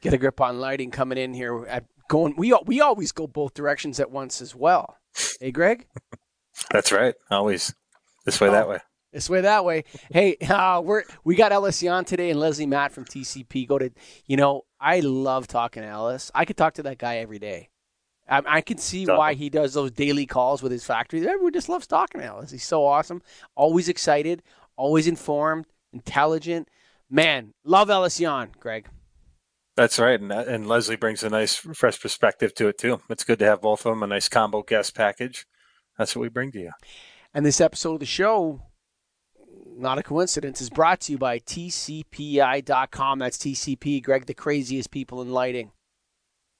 Get a grip on lighting coming in here at going. We we always go both directions at once as well. Hey, Greg. That's right. Always this way, oh, that way. This way, that way. Hey, uh, we're we got Ellis Yan today and Leslie Matt from TCP. Go to you know I love talking to Ellis. I could talk to that guy every day. I, I can see why he does those daily calls with his factory. Everyone just loves talking to Ellis. He's so awesome. Always excited. Always informed. Intelligent. Man, love Ellis Greg. That's right, and and Leslie brings a nice, fresh perspective to it too. It's good to have both of them. A nice combo guest package. That's what we bring to you. And this episode of the show, not a coincidence, is brought to you by TCPI.com. That's TCP, Greg, the craziest people in lighting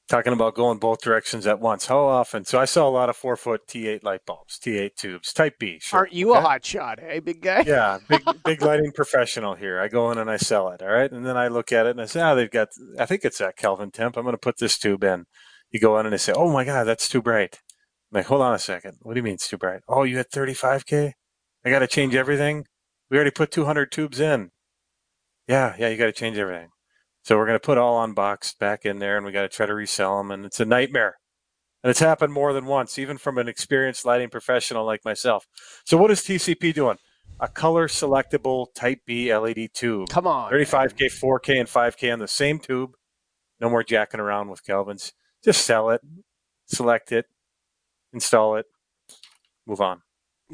talking about going both directions at once. How often? So I saw a lot of four foot T8 light bulbs, T8 tubes, Type B. Sure. Aren't you okay? a hot shot, hey, big guy? Yeah, big big lighting professional here. I go in and I sell it. All right, and then I look at it and I say, oh, they've got. I think it's that Kelvin temp. I'm going to put this tube in. You go in and they say, oh my god, that's too bright. I'm like, hold on a second. What do you mean it's too bright? Oh, you had 35k. I got to change everything. We already put 200 tubes in. Yeah, yeah, you got to change everything. So we're going to put all unboxed back in there and we got to try to resell them. And it's a nightmare. And it's happened more than once, even from an experienced lighting professional like myself. So what is TCP doing? A color selectable Type B LED tube. Come on. 35K, 4K, and 5K on the same tube. No more jacking around with Kelvins. Just sell it, select it, install it, move on.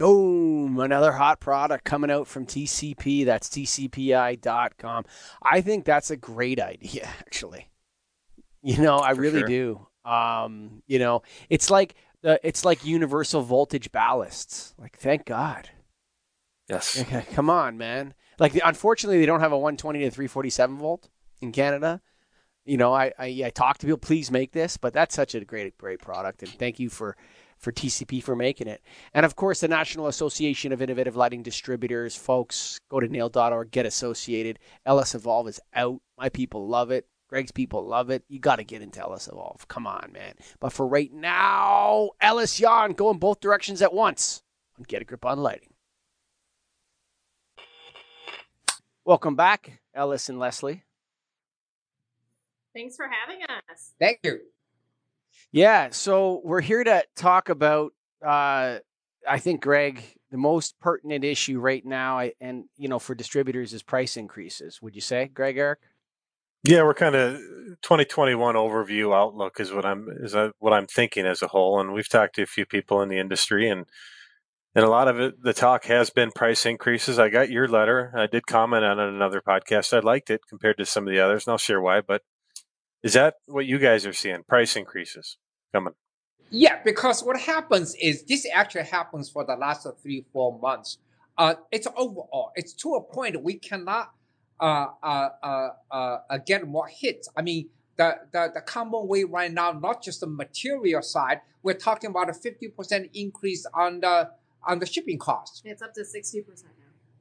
Oh, another hot product coming out from TCP. That's tcpi.com. I think that's a great idea, actually. You know, I For really sure. do. Um, you know, it's like the it's like universal voltage ballasts. Like, thank God. Yes. Okay, come on, man. Like, unfortunately, they don't have a 120 to 347 volt in Canada. You know, I, I I talk to people. Please make this, but that's such a great great product, and thank you for for TCP for making it. And of course, the National Association of Innovative Lighting Distributors, folks, go to naild.org, get associated. LS Evolve is out. My people love it. Greg's people love it. You got to get into LS Evolve. Come on, man. But for right now, Ellis Yan, go in both directions at once and get a grip on lighting. Welcome back, Ellis and Leslie. Thanks for having us. Thank you. Yeah, so we're here to talk about. Uh, I think Greg, the most pertinent issue right now, and you know, for distributors, is price increases. Would you say, Greg Eric? Yeah, we're kind of 2021 overview outlook is what I'm is what I'm thinking as a whole, and we've talked to a few people in the industry, and and a lot of it, the talk has been price increases. I got your letter. I did comment on another podcast. I liked it compared to some of the others, and I'll share why. But is that what you guys are seeing? Price increases coming? Yeah, because what happens is this actually happens for the last three, four months. Uh, it's overall, it's to a point we cannot uh, uh, uh, uh, uh get more hits. I mean, the, the, the common way right now, not just the material side, we're talking about a 50% increase on the on the shipping cost. It's up to 60%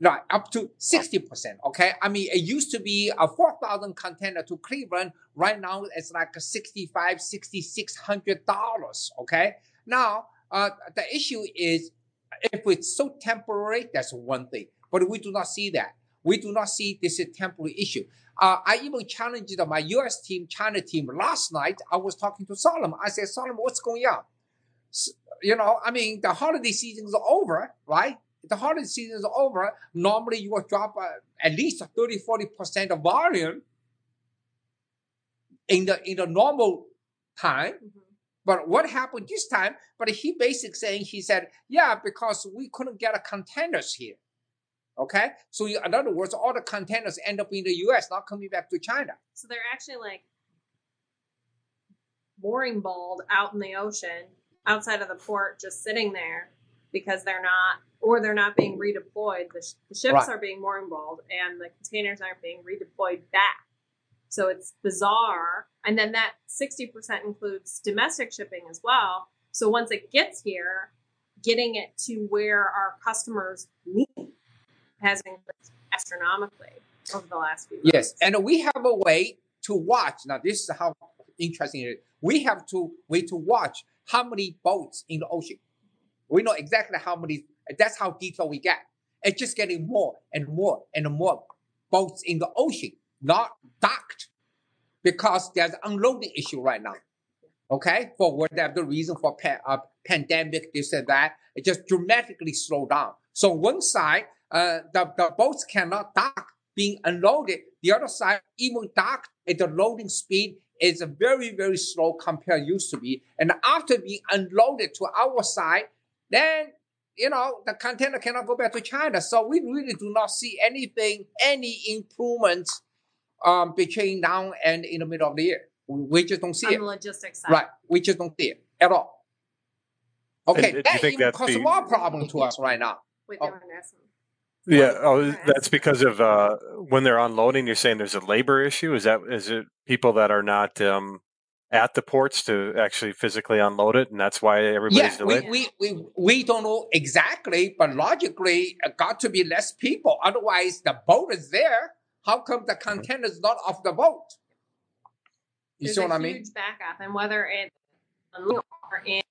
right, up to 60%. Okay. I mean, it used to be a 4,000 container to Cleveland. Right now, it's like a 65, $6,600. Okay. Now, uh, the issue is if it's so temporary, that's one thing, but we do not see that. We do not see this is a temporary issue. Uh, I even challenged my US team, China team last night. I was talking to Solomon. I said, Solomon, what's going on? So, you know, I mean, the holiday season is over, right? The holiday season is over, normally you will drop uh, at least 30, 40% of volume in the in the normal time. Mm-hmm. But what happened this time? But he basically saying he said, yeah, because we couldn't get a containers here. Okay, so in other words, all the containers end up in the U.S., not coming back to China. So they're actually like mooring balled out in the ocean outside of the port, just sitting there because they're not or they're not being redeployed. The, sh- the ships right. are being more involved, and the containers aren't being redeployed back. So it's bizarre. And then that 60% includes domestic shipping as well. So once it gets here, getting it to where our customers need has increased astronomically over the last few years. Yes, and we have a way to watch. Now, this is how interesting it is. We have to way to watch how many boats in the ocean. We know exactly how many that's how detailed we get. It's just getting more and more and more boats in the ocean, not docked. because there's unloading issue right now. Okay, for whatever reason for pa- uh, pandemic, this and that, it just dramatically slowed down. So one side, uh, the, the boats cannot dock being unloaded. The other side, even docked at the loading speed is very, very slow compared used to be. And after being unloaded to our side, then you know the container cannot go back to China. So we really do not see anything, any improvement um, between now and in the middle of the year. We, we just don't see on it. the logistics side. Right. We just don't see it at all. Okay, And that even that's causes the- more problem to us right now. Wait, Oh. they were asking. Yeah, oh, that's because of uh, when they're unloading. You're saying there's a labor issue. Is that is it people that are not um, at the ports to actually physically unload it, and that's why everybody's Yeah, we, delayed? we, we, we don't know exactly, but logically, uh, got to be less people. Otherwise, the boat is there. How come the container is not off the boat? You There's see what I mean? huge backup, and whether it's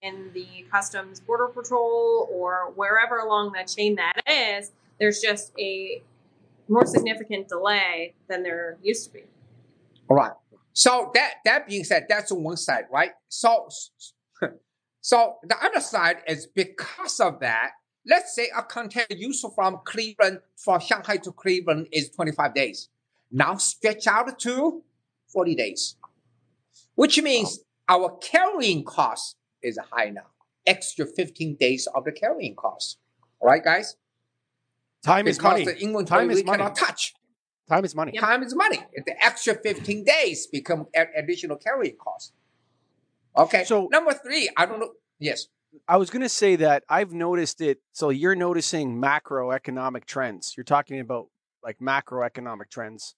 in the Customs Border Patrol or wherever along that chain that is, there's just a more significant delay than there used to be. All right. So that that being said, that's on one side, right? So so the other side is because of that. Let's say a container used from Cleveland from Shanghai to Cleveland is 25 days. Now stretch out to 40 days, which means our carrying cost is high now. Extra 15 days of the carrying cost. All right, guys? Time is because money. the inventory Time is we money. cannot touch. Time is money. Time is money. The extra 15 days become additional carrying cost. Okay. So- number three, I don't know. Yes. I was going to say that I've noticed it. So you're noticing macroeconomic trends. You're talking about like macroeconomic trends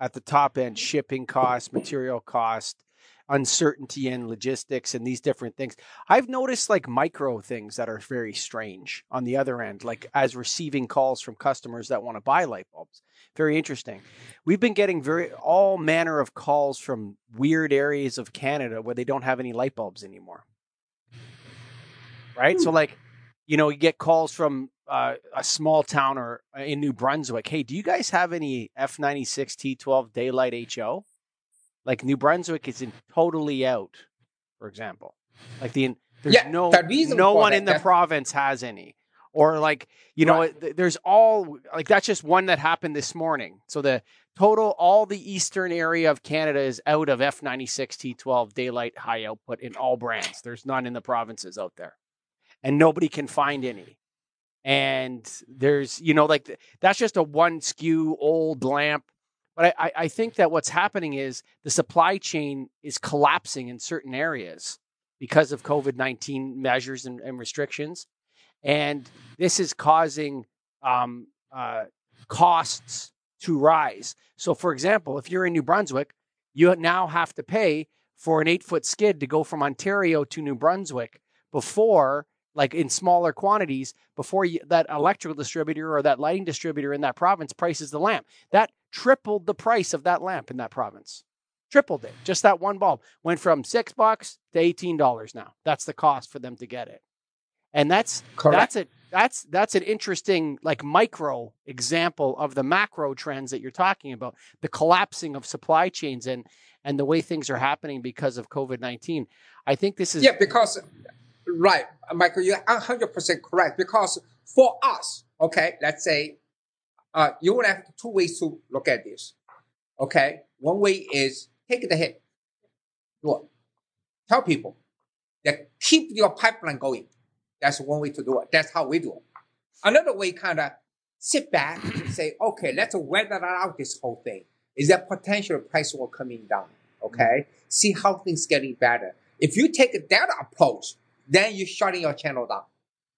at the top end, shipping costs, material cost, uncertainty in logistics, and these different things. I've noticed like micro things that are very strange on the other end, like as receiving calls from customers that want to buy light bulbs. Very interesting. We've been getting very all manner of calls from weird areas of Canada where they don't have any light bulbs anymore right? So like, you know, you get calls from uh, a small town or uh, in New Brunswick. Hey, do you guys have any F96 T12 daylight HO? Like New Brunswick is in totally out, for example. Like the there's Yeah, no the no one that- in the province has any. Or like, you know, Right. th- there's all like that's just one that happened this morning. So the total all the eastern area of Canada is out of F96 T12 daylight high output in all brands. There's none in the provinces out there. And nobody can find any. And there's, you know, like th- that's just a one SKU old lamp. But I, I, think that what's happening is the supply chain is collapsing in certain areas because of COVID 19 measures and, and restrictions. And this is causing um, uh, costs to rise. So, for example, if you're in New Brunswick, you now have to pay for an eight foot skid to go from Ontario to New Brunswick before, like in smaller quantities, before you, that electrical distributor or that lighting distributor in that province prices the lamp. That tripled the price of that lamp in that province. Tripled it. Just that one bulb went from six bucks to eighteen dollars now. That's the cost for them to get it. And that's Correct. that's a that's that's an interesting like micro example of the macro trends that you're talking about the collapsing of supply chains and and the way things are happening because of covid-19 i think this is Yeah, because right, Michael, you're hundred percent correct. Because for us, okay, let's say, uh, you will have two ways to look at this. Okay, one way is take the hit. It. Tell people that keep your pipeline going. That's one way to do it. That's how we do it. Another way, kind of sit back and say, okay, let's weather out this whole thing. Is there potential price will coming down? Okay, see how things getting better. If you take that approach, then you're shutting your channel down.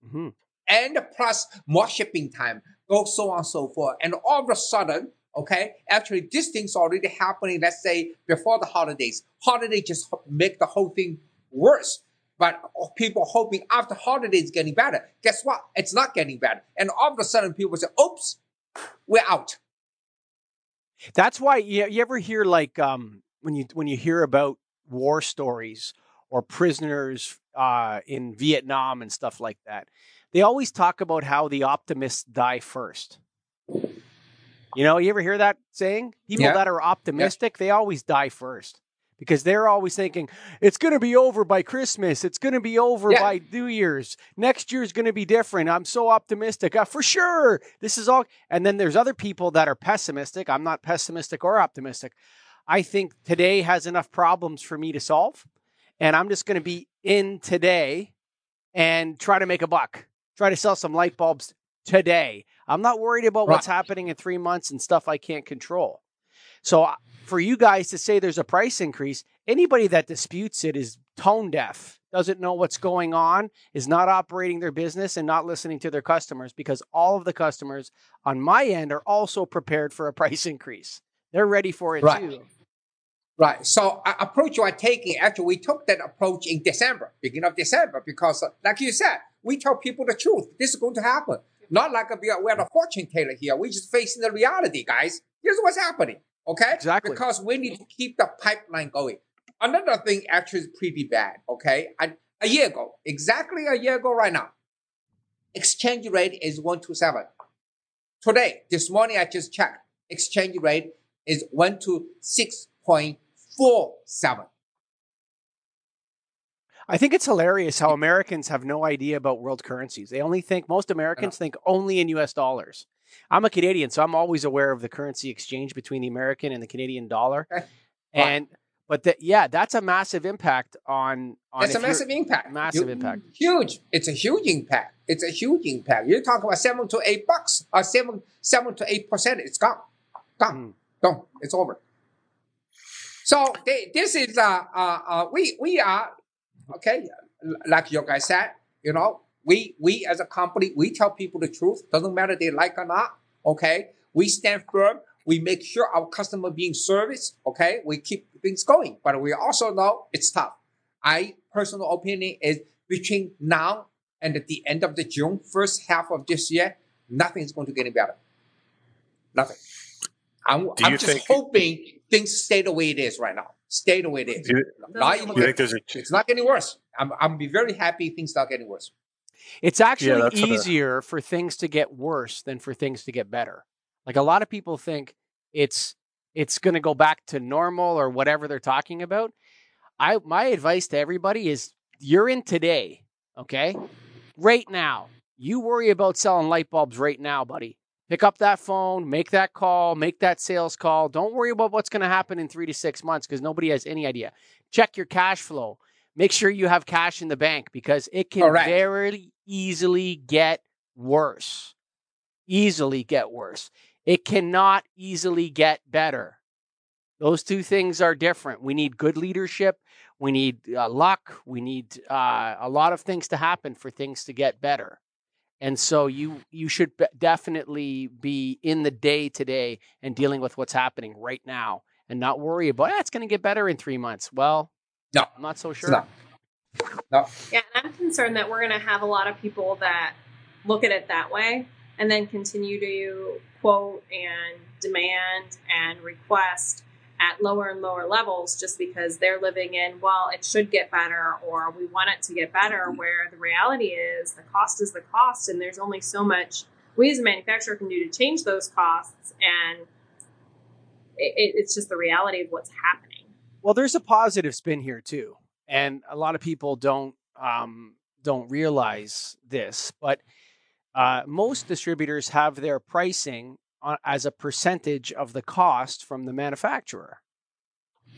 Mhm. And plus more shipping time, go so on and so forth. And all of a sudden, okay, actually this thing's already happening, let's say before the holidays. Holiday just make the whole thing worse. But people hoping after holidays getting better. Guess what? It's not getting better. And all of a sudden people say, oops, we're out. that's why you, you ever hear like um when you when you hear about war stories or prisoners uh in vietnam and stuff like that they always talk about how the optimists die first You know, you ever hear that saying? People Yeah. that are optimistic, they always die first because they're always thinking it's going to be over by Christmas. It's going to be over Yeah. by New Year's. Next year's going to be different. I'm so optimistic. Uh, for sure. This is all. And then there's other people that are pessimistic. I'm not pessimistic or optimistic. I think today has enough problems for me to solve. And I'm just going to be in today and try to make a buck, try to sell some light bulbs today. I'm not worried about what's happening in three months and stuff I can't control. So uh, for you guys to say there's a price increase, anybody that disputes it is tone deaf, doesn't know what's going on, is not operating their business and not listening to their customers because all of the customers on my end are also prepared for a price increase. They're ready for it Right. too. Right. So uh, approach you are taking, actually, we took that approach in December, beginning of December, because uh, like you said, we tell people the truth. This is going to happen. Not like we are, we're the fortune teller here. We're just facing the reality, guys. Here's what's happening. Okay? Exactly. Because we need to keep the pipeline going. Another thing actually is pretty bad. Okay? A, a year ago, exactly a year ago right now, exchange rate is 127. Today, this morning I just checked, exchange rate is 1 to 6.47. I think it's hilarious how Americans have no idea about world currencies. They only think most Americans think only in US dollars. I'm a Canadian, so I'm always aware of the currency exchange between the American and the Canadian dollar. Okay. And but that yeah, that's a massive impact on on That's a massive impact. massive You- impact. Huge. It's a huge impact. It's a huge impact. You're talking about seven to eight bucks, or seven seven to eight percent. It's gone, gone, Mm. gone. It's over. So they, this is uh, uh uh we we are okay. Like you guys said, you know, we we as a company we tell people the truth. Doesn't matter they like or not. Okay, we stand firm. We make sure our customer being serviced. Okay, we keep things going, but we also know it's tough. I personal opinion is between now and at the end of the June, first half of this year, nothing is going to get any better. Nothing. I'm, I'm just think- hoping things stay the way it is right now. Stay the way it is. Do you, Not do you think there's a it's not getting worse. I'm I'm be very happy things not getting worse. It's actually I- easier for things to get worse than for things to get better. Like a lot of people think it's it's going to go back to normal or whatever they're talking about. I my advice to everybody is you're in today, okay? Right now. You worry about selling light bulbs right now, buddy. Pick up that phone, make that call, make that sales call. Don't worry about what's going to happen in 3 to 6 months because nobody has any idea. Check your cash flow. Make sure you have cash in the bank because it can Correct. very easily get worse. Easily get worse. It cannot easily get better. Those two things are different. We need good leadership. We need uh, luck. We need uh, a lot of things to happen for things to get better. And so you you should be- definitely be in the day today and dealing with what's happening right now, and not worry about "Ah, it's going to get better in three months. Well, No, I'm not so sure. not. No. Yeah, and I'm concerned that we're going to have a lot of people that look at it that way and then continue to quote and demand and request at lower and lower levels just because they're living in, well, it should get better or we want it to get better, mm-hmm. where the reality is the cost is the cost and there's only so much we as a manufacturer can do to change those costs and it, it, it's just the reality of what's happening. Well, there's a positive spin here too, and a lot of people don't um, don't realize this, but uh, most distributors have their pricing on, as a percentage of the cost from the manufacturer,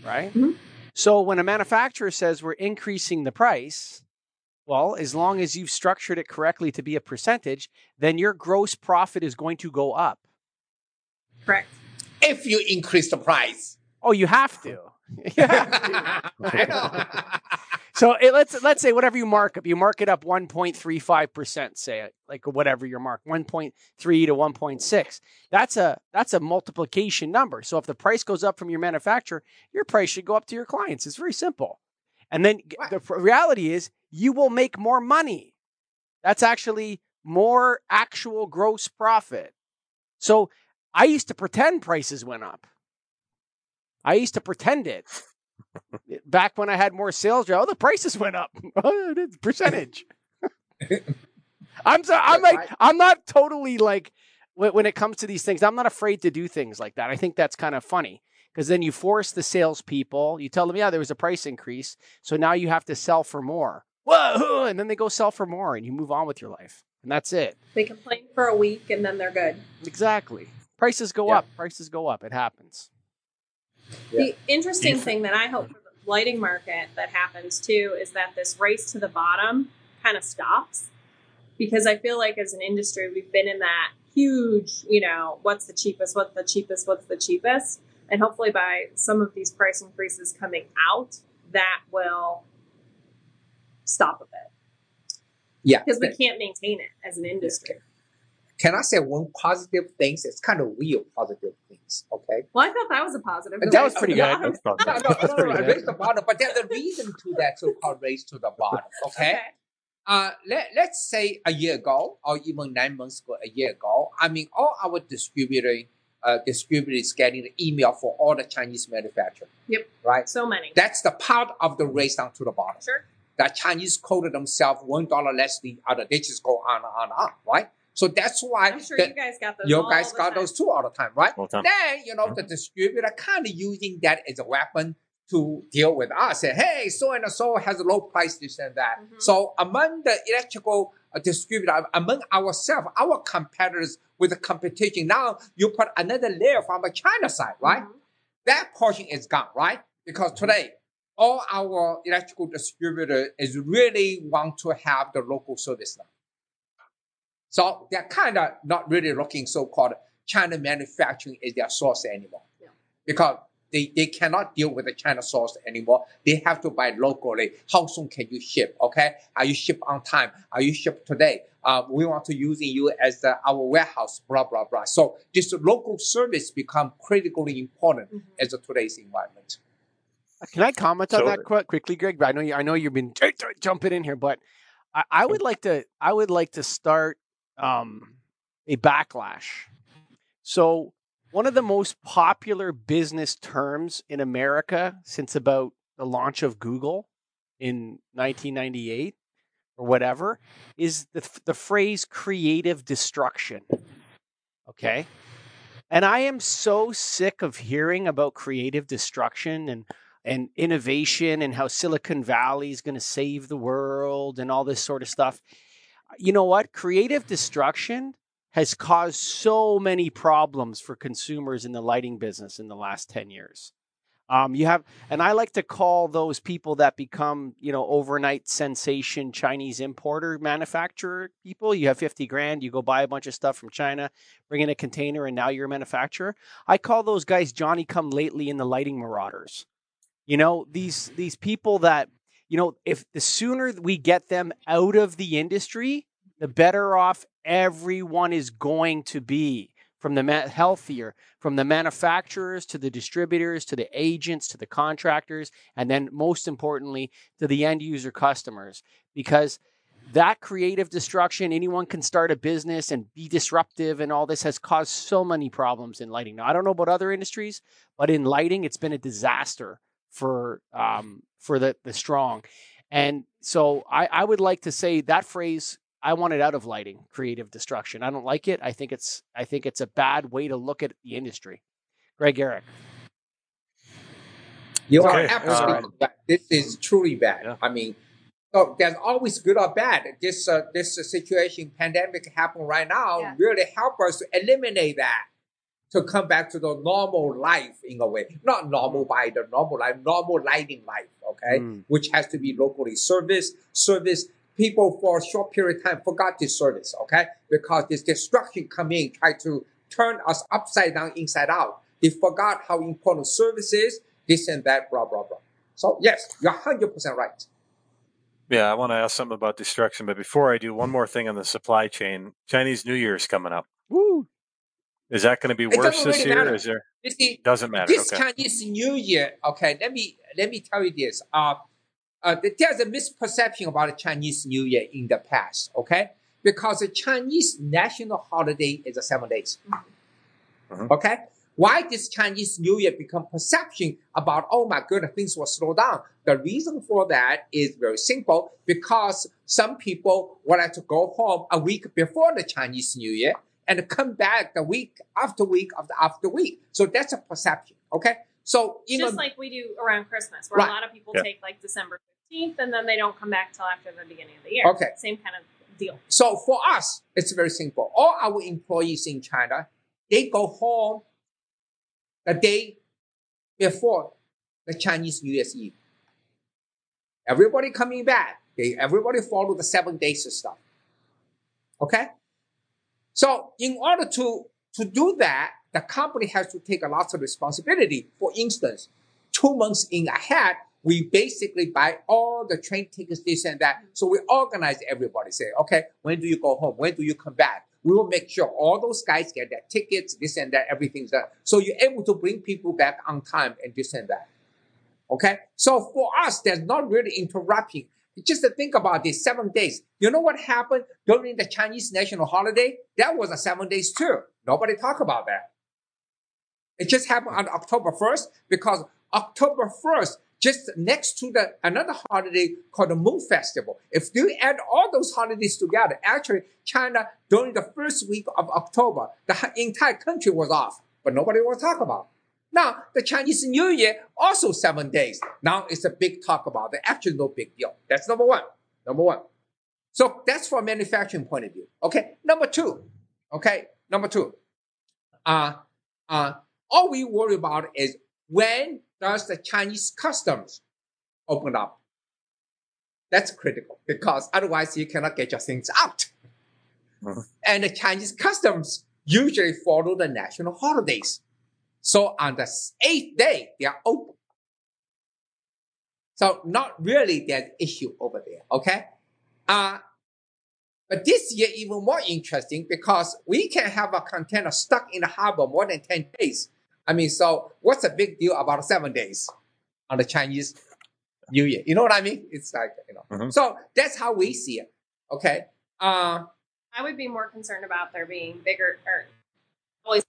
right? Mhm. So when a manufacturer says we're increasing the price, well, as long as you've structured it correctly to be a percentage, then your gross profit is going to go up. Correct. If you increase the price. Oh, you have to. You have to. I know. So it, let's let's say whatever you mark up, you mark it up 1.35 percent, say it like whatever your mark, 1.3 to 1.6. That's a that's a multiplication number. So if the price goes up from your manufacturer, your price should go up to your clients. It's very simple. And then Right. the reality is you will make more money. That's actually more actual gross profit. So I used to pretend prices went up. I used to pretend it back when I had more sales. Oh, the prices went up. Oh, percentage. I'm so, I'm like I'm not totally like when, when it comes to these things, I'm not afraid to do things like that. I think that's kind of funny because then you force the salespeople. You tell them, yeah, there was a price increase, so now you have to sell for more. Whoa! And then they go sell for more, and you move on with your life, and that's it. They complain for a week and then they're good. Exactly. Prices go Yeah. up. Prices go up. It happens. The interesting thing that I hope for the lighting market that happens too is that this race to the bottom kind of stops. Because I feel like as an industry we've been in that huge, you know, what's the cheapest, what's the cheapest, what's the cheapest, and hopefully by some of these price increases coming out, that will stop a bit. Yeah. because we can't maintain it as an industry. Can I say one positive things? It's kind of real positive things. Okay. Well, I thought that was a positive. That was pretty Yeah, good. That's probably- No, no, no, no, pretty no, good. raise the bottom, but there's a reason to that so-called raise to the bottom. Okay. Uh, let, let's say a year ago or even nine months ago, a year ago, I mean, all our distributor, uh, distributors getting the email for all the Chinese manufacturers. Yep. Right. So many. That's the part of the race down to the bottom. Sure. The Chinese quoted themselves one dollar less than the other. They just go on and on and on, right? So that's why I'm sure the- you guys got those. you all guys the got time. those too all the time, right? All the time. Then, you know, the distributor kind of using that as a weapon to deal with us. Say, hey, so and so has a low price, this and that. Mhm. So among the electrical uh, distributor, among ourselves, our competitors with the competition, now you put another layer from the China side, right? Mhm. That portion is gone, right? Because today, all our electrical distributor is really want to have the local service now. So they're kind of not really looking so-called China manufacturing as their source anymore. Yeah. Because they, they cannot deal with the China source anymore. They have to buy locally. How soon can you ship? Okay. Are you ship on time? Are you ship today? Uh, we want to using you as the, our warehouse, blah, blah, blah. So this local service become critically important Mhm. as a today's environment. Can I comment on So- that quite quickly, Greg? I know you. I know you've been j- j- jumping in here, but I, I would like to. I would like to start um, a backlash. So, one of the most popular business terms in America since about the launch of Google in 1998 or whatever is the the phrase "creative destruction." Okay. And I am so sick of hearing about creative destruction and and innovation and how Silicon Valley is going to save the world and all this sort of stuff. You know what? Creative destruction has caused so many problems for consumers in the lighting business in the last 10 years. Um, you have, and I like to call those people that become, you know, overnight sensation Chinese importer manufacturer people. You have 50 grand, you go buy a bunch of stuff from China, bring in a container, and now you're a manufacturer. I call those guys Johnny come lately in the lighting marauders. You know, these these people that, you know, if the sooner we get them out of the industry, the better off everyone is going to be from the ma- healthier from the manufacturers to the distributors to the agents to the contractors and then most importantly to the end user customers. Because that creative destruction anyone can start a business and be disruptive and all this has caused so many problems in lighting. Now i don't know about other industries but in lighting it's been a disaster for um, for the the strong and so I, I would like to say that phrase I want it out of lighting, creative destruction. I don't like it. I think it's I think it's a bad way to look at the industry. Greg Eric. You Okay, are absolutely uh, bad. This is truly bad. Yeah. I mean, so there's always good or bad. This uh, this uh, situation, pandemic happen right now, Yeah. really help us to eliminate that, to come back to the normal life in a way. Not normal by the normal life, normal lighting life. Okay, Mm. which has to be locally serviced. Service people for a short period of time forgot this service. Okay, because this destruction come in, try to turn us upside down, inside out. They forgot how important service is this and that, blah, blah, blah. So, yes, you're 100% right. Yeah, I want to ask something about destruction, but before I do, one more thing on the supply chain. Chinese New Year is coming up. Woo. Is that going to be worse this really year? matter. Is there? You see, Doesn't matter. this okay. Chinese New Year, okay, let me let me tell you this. Uh, uh, there's a misperception about the Chinese New Year in the past, okay? Because the Chinese national holiday is a seven days. Mhm. Okay? Why this Chinese New Year become perception about, oh my goodness, things will slow down? The reason for that is very simple because some people wanted to go home a week before the Chinese New Year and come back the week after week after after week. So that's a perception. Okay. So you Just know, like we do around Christmas, where Right. a lot of people Yeah. take like December 15th and then they don't come back till after the beginning of the year. Okay. Same kind of deal. So for us, it's very simple. All our employees in China, they go home the day before the Chinese New Year's Eve. Everybody coming back. They everybody follow the seven days of stuff. Okay? So in order to, to do that, the company has to take a lot of responsibility. For instance, two months in ahead, we basically buy all the train tickets, this and that. So we organize everybody, say, okay, when do you go home? When do you come back? We will make sure all those guys get their tickets, this and that, everything's done. So you're able to bring people back on time and this and that. Okay? So for us, there's not really interrupting. Just to think about this seven days. You know what happened during the Chinese national holiday? That was a seven days too. Nobody talk about that. It just happened on October 1st because October 1st, just next to the another holiday called the Moon Festival. If you add all those holidays together, actually China during the first week of October, the entire country was off, but nobody will talk about. Now the Chinese New Year also seven days. Now it's a big talk about it. Actually, no big deal. That's number one. Number one. So that's from manufacturing point of view. Okay. Number two. Okay. Number two. Uh, uh, all we worry about is when does the Chinese customs open up? That's critical because otherwise you cannot get your things out. Mhm. And the Chinese customs usually follow the national holidays. So on the eighth day, they are open. So not really there's issue over there. Okay. Uh, but this year even more interesting because we can have a container stuck in the harbor more than 10 days. I mean, so what's the big deal about seven days on the Chinese New Year? You know what I mean? It's like, you know. Mhm. So that's how we see it. Okay. Uh, I would be more concerned about there being bigger or always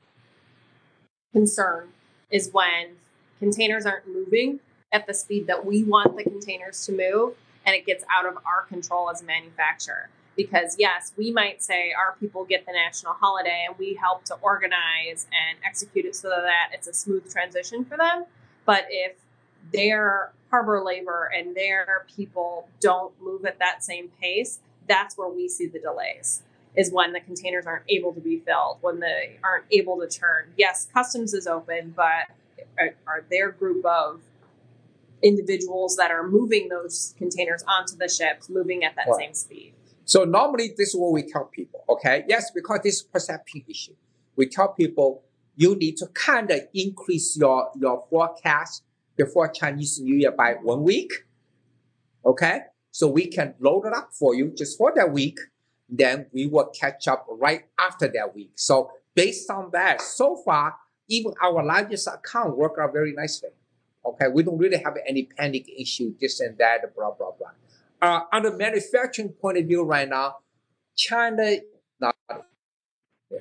concern is when containers aren't moving at the speed that we want the containers to move and it gets out of our control as a manufacturer. Because yes, we might say our people get the national holiday and we help to organize and execute it so that it's a smooth transition for them. But if their harbor labor and their people don't move at that same pace, that's where we see the delays is when the containers aren't able to be filled, when they aren't able to turn. Yes, customs is open, but are, their group of individuals that are moving those containers onto the ships moving at that Right. same speed? So normally this is what we tell people, okay? Yes, because this is perception issue. We tell people you need to kind of increase your, your forecast before Chinese New Year by one week. Okay? So we can load it up for you just for that week. Then we will catch up right after that week. So based on that, so far, even our largest account work out very nicely. Okay? We don't really have any panic issue, this and that, blah, blah, blah uh, on the manufacturing point of view right now, China, not, yeah.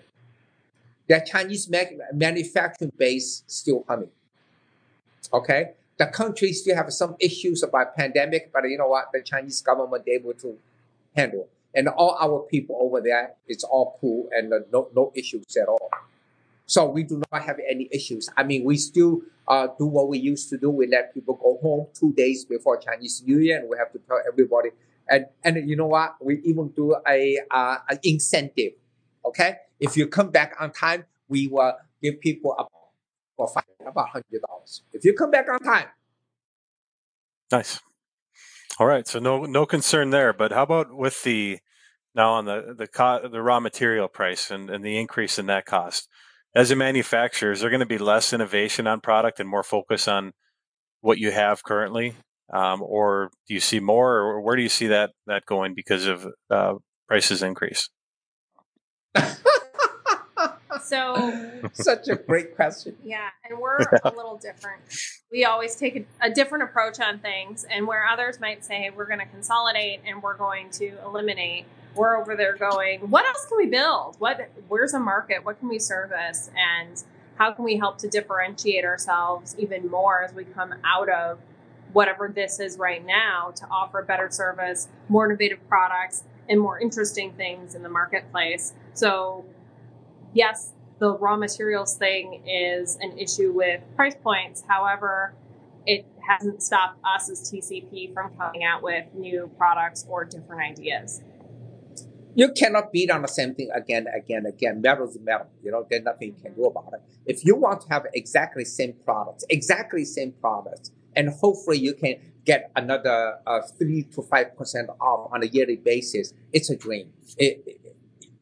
their Chinese manufacturing base still humming. Okay, the country still have some issues about pandemic, but you know what? The Chinese government able to handle, and all our people over there, it's all cool and uh, no no issues at all. So we do not have any issues. I mean, we still uh, do what we used to do. We let people go home two days before Chinese New Year, and we have to tell everybody. And and you know what? We even do a uh, an incentive. Okay, if you come back on time, we will give people a five about hundred dollars. If you come back on time, Nice. All right, so no no concern there. But how about with the now on the the co- the raw material price and, and the increase in that cost? As a manufacturer, is there going to be less innovation on product and more focus on what you have currently, um, or do you see more, or where do you see that that going because of uh, prices increase? So such a great question. Yeah, and we're a little different. We always take a, a different approach on things, and where others might say we're going to consolidate and we're going to eliminate, we're over there going, what else can we build? What where's a market? What can we service? And how can we help to differentiate ourselves even more as we come out of whatever this is right now to offer better service, more innovative products, and more interesting things in the marketplace. So yes, the raw materials thing is an issue with price points. However, it hasn't stopped us as TCP from coming out with new products or different ideas. You cannot beat on the same thing again, again, again. Metal is metal. You know, there's nothing you can do about it. If you want to have exactly same products, exactly same products, and hopefully you can get another uh, three to five percent off on a yearly basis, it's a dream. It, it,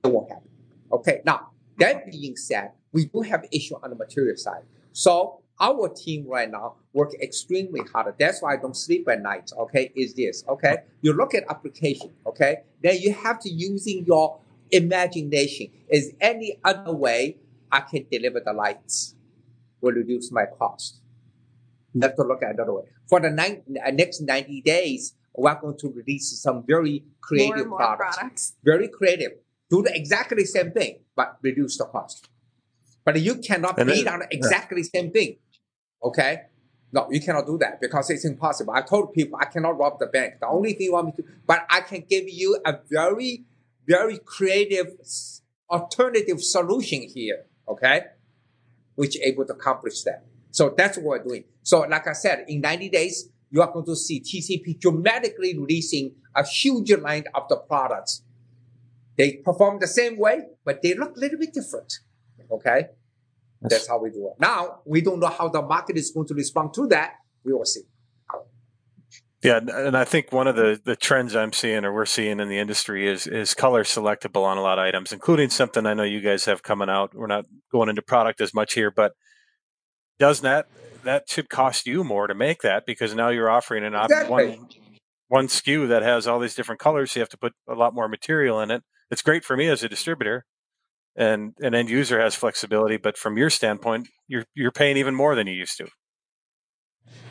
it won't happen. Okay. Now that being said, we do have issue on the material side. So our team right now work extremely hard. That's why I don't sleep at night. Okay, is this okay? You look at application. Okay, then you have to using your imagination. Is any other way I can deliver the lights will reduce my cost? You have to look at another way. For the nine, next ninety days, we're going to release some very creative products. products. Very creative. Do the exactly same thing, but reduce the cost. But you cannot And on exactly same thing. Okay? No, you cannot do that because it's impossible. I told people I cannot rob the bank. The only thing you want me to, but I can give you a very, very creative alternative solution here. Okay? Which able to accomplish that. So that's what we're doing. So like I said, in 90 days, you are going to see TCP dramatically releasing a huge line of the products. They perform the same way, but they look a little bit different. Okay? That's how we do it. Now, we don't know how the market is going to respond to that. We will see. Yeah, and- I think one of the, the trends I'm seeing or we're seeing in the industry is is color selectable on a lot of items, including something I know you guys have coming out. We're not going into product as much here, but does that that should cost you more to make that because now you're offering an Exactly. one one SKU that has all these different colors. So you have to put a lot more material in it. It's great for me as a distributor, and an end user has flexibility. But from your standpoint, you're you're paying even more than you used to.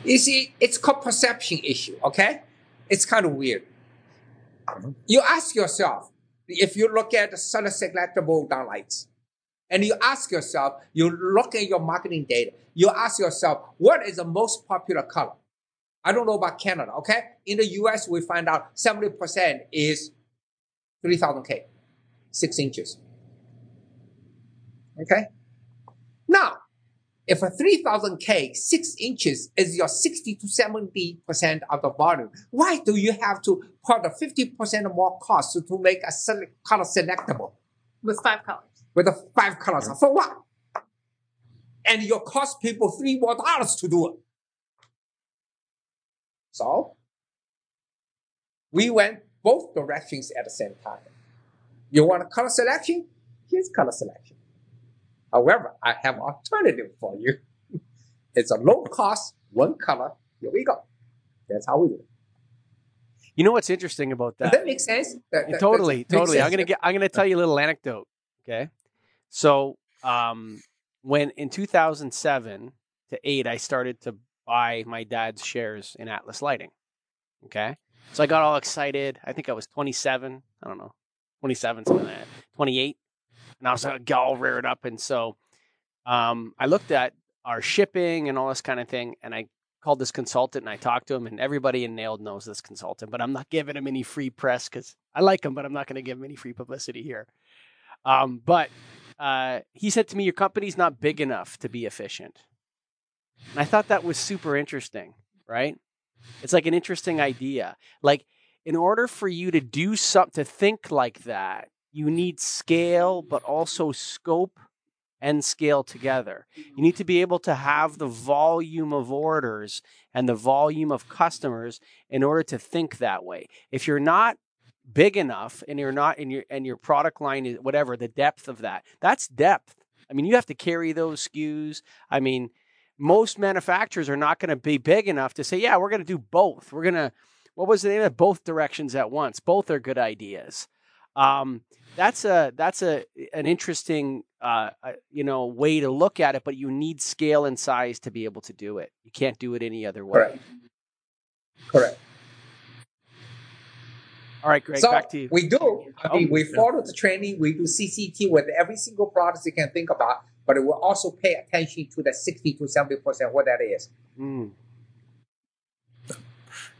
You see, it's called perception issue, okay? It's kind of weird. Mm-hmm. You ask yourself, if you look at the color selectable downlights, and you ask yourself, you look at your marketing data, you ask yourself, what is the most popular color? I don't know about Canada, okay? In the US, we find out 70% is 3000K, six inches. Okay? Now, if a 3000K, six inches is your 60 to 70% of the volume, why do you have to put a 50% more cost to, to make a select, color selectable with five colors. with the five colors? For what? And you cost people three more dollars to do it. So, we went both directions at the same time. You want a color selection? Here's color selection. However, I have alternative for you. It's a low cost, one color. Here we go. That's how we do it. You know what's interesting about Does that? that make sense? That- that- totally, that makes totally. I'm gonna get. I'm gonna tell you a little anecdote. Okay, so um, when in 2007 to eight, I started to buy my dad's shares in Atlas Lighting. Okay, so I got all excited. I think I was 27. I don't know, 27, something like that. 28, and I was like, all reared up. And so um, I looked at our shipping and all this kind of thing, and I called this consultant and I talked to him, and everybody in NAILD knows this consultant, but I'm not giving him any free press because I like him, but I'm not going to give him any free publicity here. Um, but uh, he said to me, Your company's not big enough to be efficient. And I thought that was super interesting, right? It's like an interesting idea. Like, in order for you to do something, to think like that, you need scale, but also scope and scale together. You need to be able to have the volume of orders and the volume of customers in order to think that way. If you're not big enough and you're not in your and your product line is whatever the depth of that that's depth i mean you have to carry those skus i mean most manufacturers are not going to be big enough to say yeah we're going to do both we're going to what was the name of both directions at once both are good ideas um, that's a that's a an interesting uh, uh, you know way to look at it but you need scale and size to be able to do it you can't do it any other way Correct. Correct. all right greg so back to you we do. I mean, Oh, we yeah. follow the training. We do CCT with every single product you can think about, but it will also pay attention to the 60 to 70 percent what that is. Mm.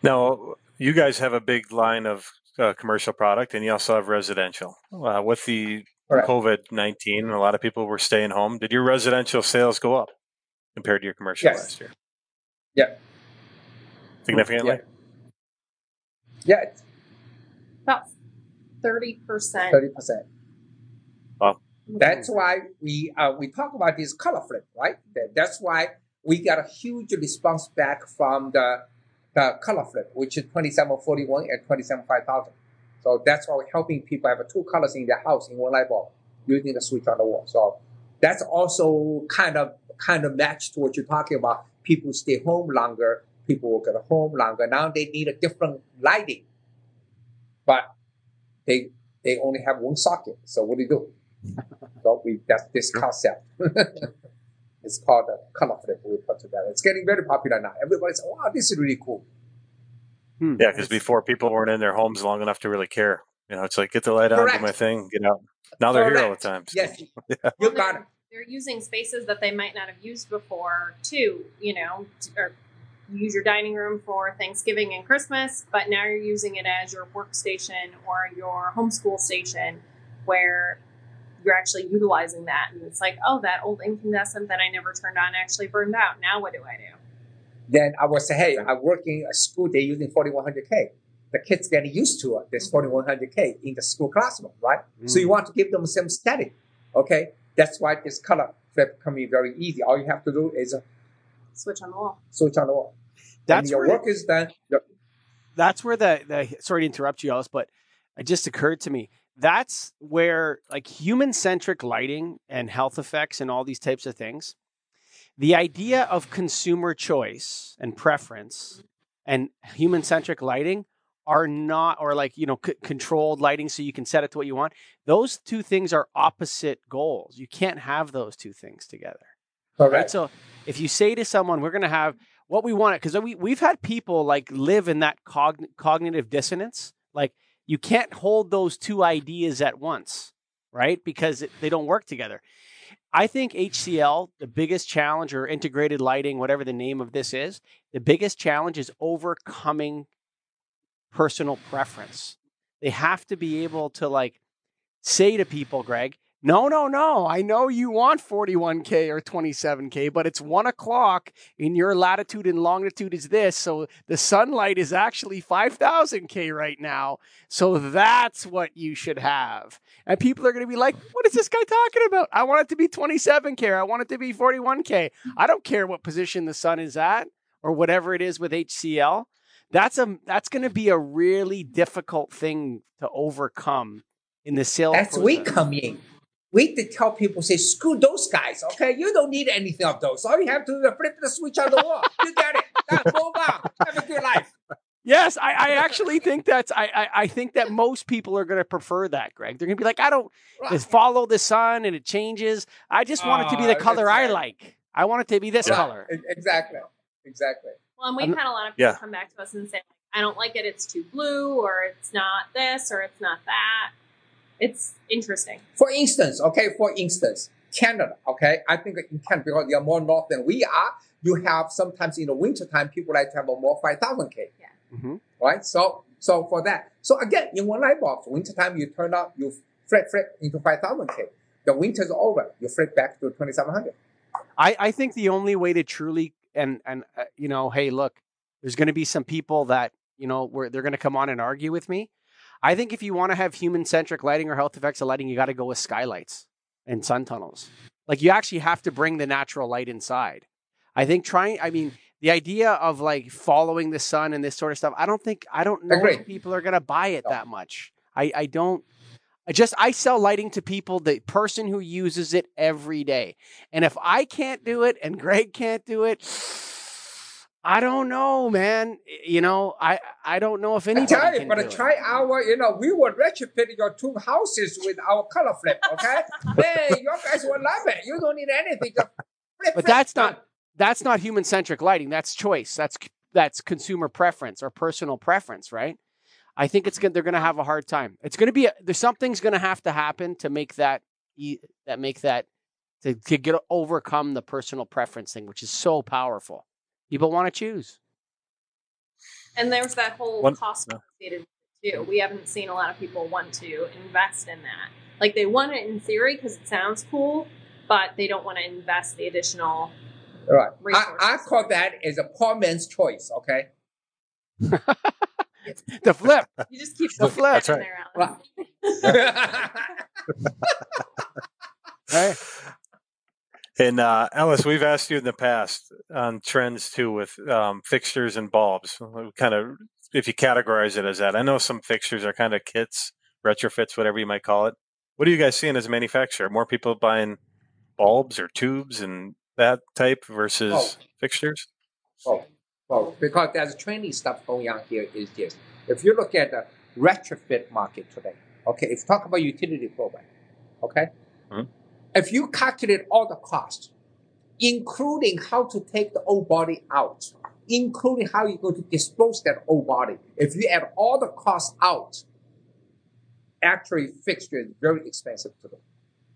Now, you guys have a big line of uh, commercial product, and you also have residential. Uh, with the Correct. COVID nineteen, a lot of people were staying home. Did your residential sales go up compared to your commercial Yes. last year? Yeah. Significantly. Yeah, it's About thirty percent. thirty percent. Wow. That's why we uh, we talk about this color flip, right? That's why we got a huge response back from the the color flip, which is twenty seven forty one and twenty seven five thousand. So that's why we're helping people have two colors in their house in one light bulb using the switch on the wall. So that's also kind of kind of matched to what you're talking about. People stay home longer. People work at home longer. Now they need a different lighting, but they they only have one socket. So what do you do? Mm. So we that's this concept. it's called the color flip. We put together. It's getting very popular now. Everybody's wow, this is really cool. Hmm. Yeah, because before people weren't in their homes long enough to really care. You know, it's like get the light on, do my thing, get out. Now they're here all the time. so- Yes, Yeah. you got it. They're using spaces that they might not have used before too. You know, or use your dining room for Thanksgiving and Christmas, but now you're using it as your workstation or your homeschool station, where you're actually utilizing that. And it's like, oh, that old incandescent that I never turned on actually burned out. Now what do I do? Then I would say, hey, I'm working a school day using 4100K. The kids getting used to it. There's 4100K in the school classroom, right? So you want to give them some steady. Okay, that's why this color flip coming very easy. All you have to do is uh, Switch on the wall. switch on the wall. That's and your where- work is done. Your- that's where the, the sorry to interrupt you, Ellis, but it just occurred to me. That's where like human centric lighting and health effects and all these types of things, the idea of consumer choice and preference and human centric lighting are not, or like, you know, c- controlled lighting so you can set it to what you want. Those two things are opposite goals. You can't have those two things together right? So if you say to someone, we're going to have what we want, it, because we, we've had people like live in that cogn- cognitive dissonance. Like you can't hold those two ideas at once, right? Because it, they don't work together. I think HCL, the biggest challenge or integrated lighting, whatever the name of this is, the biggest challenge is overcoming personal preference. They have to be able to like say to people, Greg, no, no, no. I know you want 41K or 27K, but it's one o'clock in your latitude and longitude is this. So the sunlight is actually 5,000K right now. So that's what you should have. And people are going to be like, what is this guy talking about? I want it to be 27K or I want it to be 41K. I don't care what position the sun is at or whatever it is with HCL. That's a that's going to be a really difficult thing to overcome in the sales. That's process. come in. We to tell people, say, screw those guys, okay? You don't need anything of those. All you have to do is flip the switch on the wall. You get it. Now move on. Have a good life. Yes, I, I actually think that's I, I I think that most people are going to prefer that, Greg. They're going to be like, I don't just follow the sun and it changes. I just want it to be the Oh, color I exactly. like. I want it to be this Right. color. Exactly. Exactly. Well, and we've I'm- had a lot of people Yeah. come back to us and say, I don't like it, it's too blue, or it's not this, or it's not that. It's interesting. For instance, okay, for instance, Canada, okay, I think in Canada, because they are more north than we are, you have sometimes in the wintertime, people like to have a more 5,000K, Mhm. right? So, so for that. So again, in one light bulb, wintertime, you turn up, you flip, flip into 5,000K. The winter's over, you flip back to 2,700. I, I think the only way to truly and and uh, you know, hey, look, there's going to be some people that you know where they're going to come on and argue with me. I think if you want to have human centric lighting or health effects of lighting, you got to go with skylights and sun tunnels. Like you actually have to bring the natural light inside. I think trying. I mean, the idea of like following the sun and this sort of stuff. I don't think I don't know if people are going to buy it that much. I I don't. I just I sell lighting to people, the person who uses it every day. And if I can't do it and Greg can't do it, I don't know, man. You know, I I don't know if I anybody tell you, can but do try our, you know, we will retrofit your two houses with our color flip, okay? hey, your guys will love it. You don't need anything. Flip, But flip, that's not that's not human centric lighting. That's choice. That's that's consumer preference or personal preference, right? I think it's gonna they're gonna have a hard time. It's gonna be a, there's something's gonna have to happen to make that that make that to, to get overcome the personal preference thing, which is so powerful. People want to choose. And there's that whole One- cost no. associated with it too. We haven't seen a lot of people want to invest in that. Like they want it in theory because it sounds cool, but they don't want to invest the additional. Right. I, Resources. I call that as a poor man's choice. Okay. The flip. You just keep The looking flip. back That's in right. there, Alex. Right? And uh, Ellis, we've asked you in the past on trends too with um, fixtures and bulbs. Kind of, if you categorize it as that, I know some fixtures are kind of kits, retrofits, whatever you might call it. What are you guys seeing as a manufacturer? More people buying bulbs or tubes and that type versus Oh. fixtures? Well, well, because there's trendy stuff going on here is this. If you look at the retrofit market today, okay, if you talk about utility program, okay, Mhm. If you calculate all the costs, including how to take the old body out, including how you're going to dispose that old body, if you add all the costs out, actually fixture is very expensive today.